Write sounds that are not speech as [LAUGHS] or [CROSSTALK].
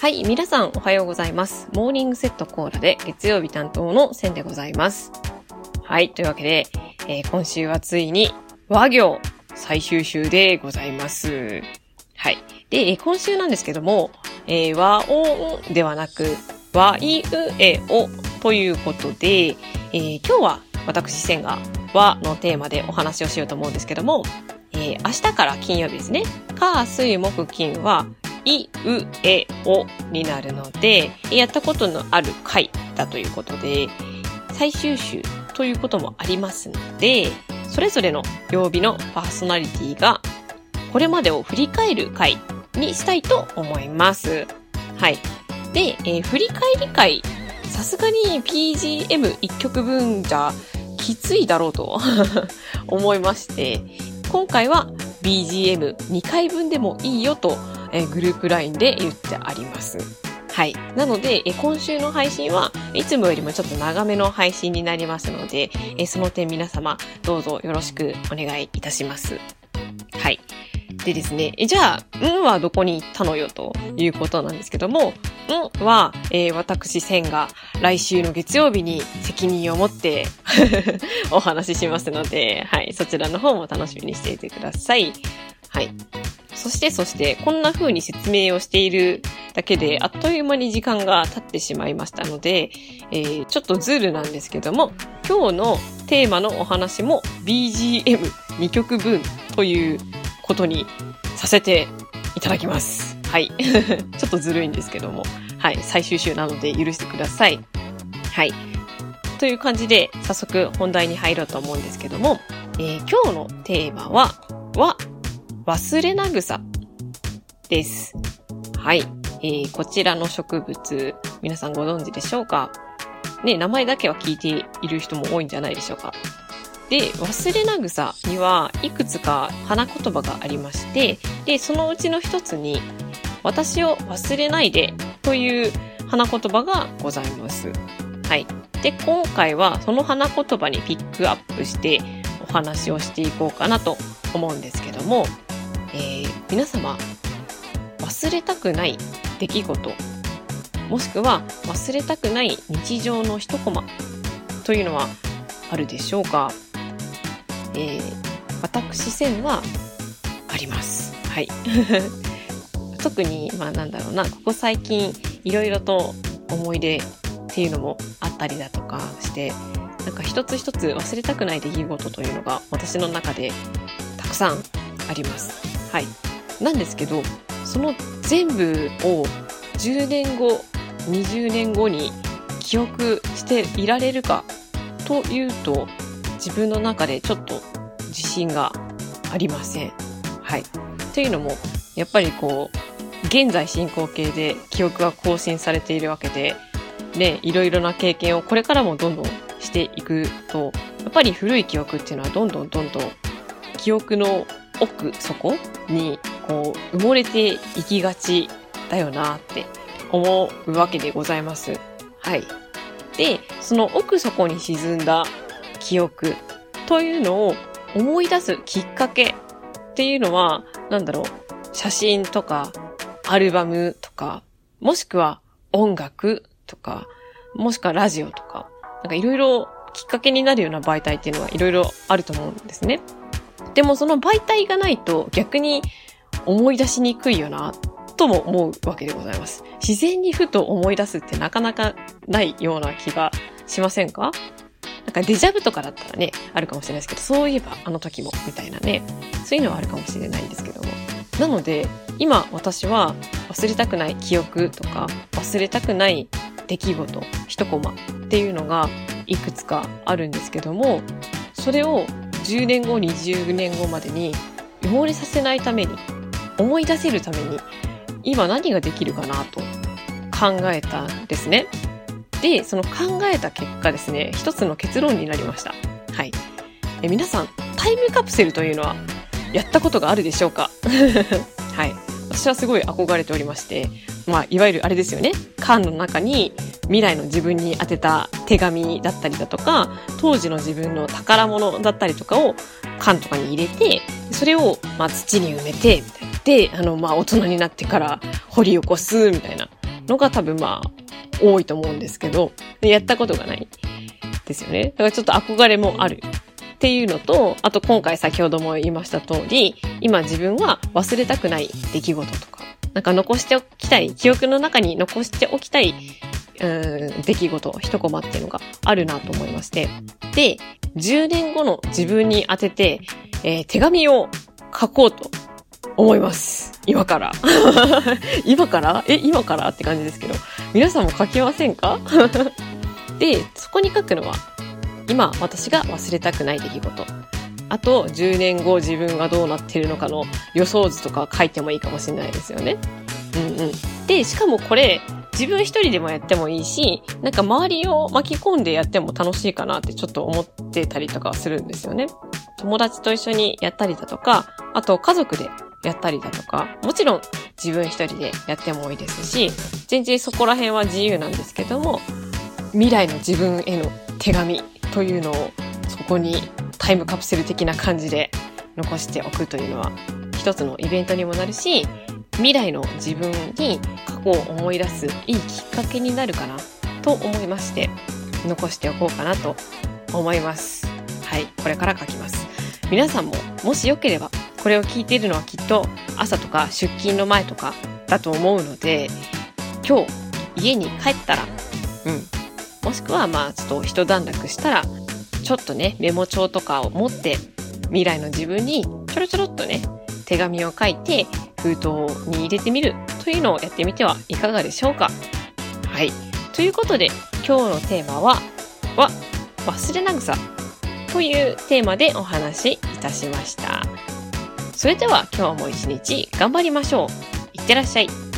はい、皆さんおはようございます。モーニングセットコーラで月曜日担当のセンでございます。はい、というわけで、えー今週はついに和行最終週でございます。はい。で、今週なんですけども、えー和音ではなく、和いうえおということで、えー今日は私、センが和のテーマでお話をしようと思うんですけども、えー明日から金曜日ですね。火、水、木、金は、い、う、え、おになるので、やったことのある回だということで、最終週ということもありますので、それぞれの曜日のパーソナリティが、これまでを振り返る回にしたいと思います。はい。で、えー振り返り回、さすがに BGM1 曲分じゃきついだろうと [LAUGHS] 思いまして、今回は BGM2 回分でもいいよと、えグループ LINE で言ってあります。はい。なので、え今週の配信はいつもよりもちょっと長めの配信になりますので、えその点皆様どうぞよろしくお願いいたします。はい。でですね、えじゃあ、んはどこに行ったのよということなんですけども、んは、えー私、千が来週の月曜日に責任を持って [LAUGHS] お話ししますので、はい、そちらの方も楽しみにしていてください。はい。そして、そして、こんな風に説明をしているだけで、あっという間に時間が経ってしまいましたので、えーちょっとズールなんですけども、今日のテーマのお話も BGM2 曲分ということにさせていただきます。はい。[LAUGHS] ちょっとずるいんですけども。はい。最終週なので許してください。はい。という感じで、早速本題に入ろうと思うんですけども、えー今日のテーマは、は、忘れな草です。はい。えーこちらの植物、皆さんご存知でしょうか？ね、名前だけは聞いている人も多いんじゃないでしょうか。で、忘れな草にはいくつか花言葉がありまして、で、そのうちの一つに、私を忘れないでという花言葉がございます。はい。で、今回はその花言葉にピックアップしてお話をしていこうかなと思うんですけども、えー皆様、忘れたくない出来事、もしくは忘れたくない日常の一コマというのはあるでしょうか？えー、私線はあります。はい。[LAUGHS] 特に、まあなんだろうな、ここ最近いろいろと思い出っていうのもあったりだとかして、なんか一つ一つ忘れたくない出来事というのが私の中でたくさんあります。はい。なんですけど、その全部を10年後、20年後に記憶していられるかというと、自分の中でちょっと自信がありません。はい。というのも、やっぱりこう、現在進行形で記憶が更新されているわけで、ね、いろいろな経験をこれからもどんどんしていくと、やっぱり古い記憶っていうのはどんどんどんどん記憶の奥底にこう埋もれていきがちだよなって思うわけでございます。はい。で、その奥底に沈んだ記憶というのを思い出すきっかけっていうのは、なんだろう、写真とか、アルバムとか、もしくは音楽とか、もしくはラジオとか、なんかいろいろきっかけになるような媒体っていうのはいろいろあると思うんですね。でもその媒体がないと逆に思い出しにくいよな、とも思うわけでございます。自然にふと思い出すってなかなかないような気がしませんか？なんかデジャブとかだったらね、あるかもしれないですけど、そういえばあの時も、みたいなね、そういうのはあるかもしれないんですけども。なので、今私は忘れたくない記憶とか、忘れたくない出来事、一コマっていうのがいくつかあるんですけども、それを10年後、20年後までに埋もれさせないために、思い出せるために、今何ができるかなと考えたんですね。で、その考えた結果ですね、一つの結論になりました。はい。え皆さん、タイムカプセルというのはやったことがあるでしょうか？[LAUGHS] はい。私はすごい憧れておりまして、まあ、いわゆるあれですよね。缶の中に未来の自分に宛てた手紙だったりだとか、当時の自分の宝物だったりとかを缶とかに入れて、それを、まあ、土に埋めて、みたいな。で、あの、まあ、大人になってから掘り起こす、みたいな。のが多分まあ、多いと思うんですけど、やったことがないですよね。だからちょっと憧れもあるっていうのと、あと今回先ほども言いました通り、今自分は忘れたくない出来事とか、なんか残しておきたい、記憶の中に残しておきたい、うん、出来事、一コマっていうのがあるなと思いまして。で、10年後の自分に当てて、えー、手紙を書こうと思います。今から。[LAUGHS] 今から？え、今から？って感じですけど。皆さんも書きませんか？[LAUGHS] で、そこに書くのは、今私が忘れたくない出来事。あと、10年後自分がどうなってるのかの予想図とか書いてもいいかもしれないですよね。うんうん。で、しかもこれ、自分一人でもやってもいいし、なんか周りを巻き込んでやっても楽しいかなってちょっと思ってたりとかするんですよね。友達と一緒にやったりだとか、あと家族でやったりだとか、もちろん自分一人でやってもいいですし、全然そこら辺は自由なんですけども、未来の自分への手紙というのをそこにタイムカプセル的な感じで残しておくというのは一つのイベントにもなるし、未来の自分にを思い出すいいきっかけになるかなと思いまして、残しておこうかなと思います。はい、これから書きます。皆さんももしよければこれを聞いているのはきっと朝とか出勤の前とかだと思うので今日家に帰ったらうんもしくはまあちょっと一段落したらちょっとねメモ帳とかを持って未来の自分にちょろちょろっとね手紙を書いて封筒に入れてみるというのをやってみてはいかがでしょうかはいということで今日のテーマはは忘れな草というテーマでお話しいたしました。それでは今日も一日頑張りましょう。いってらっしゃい。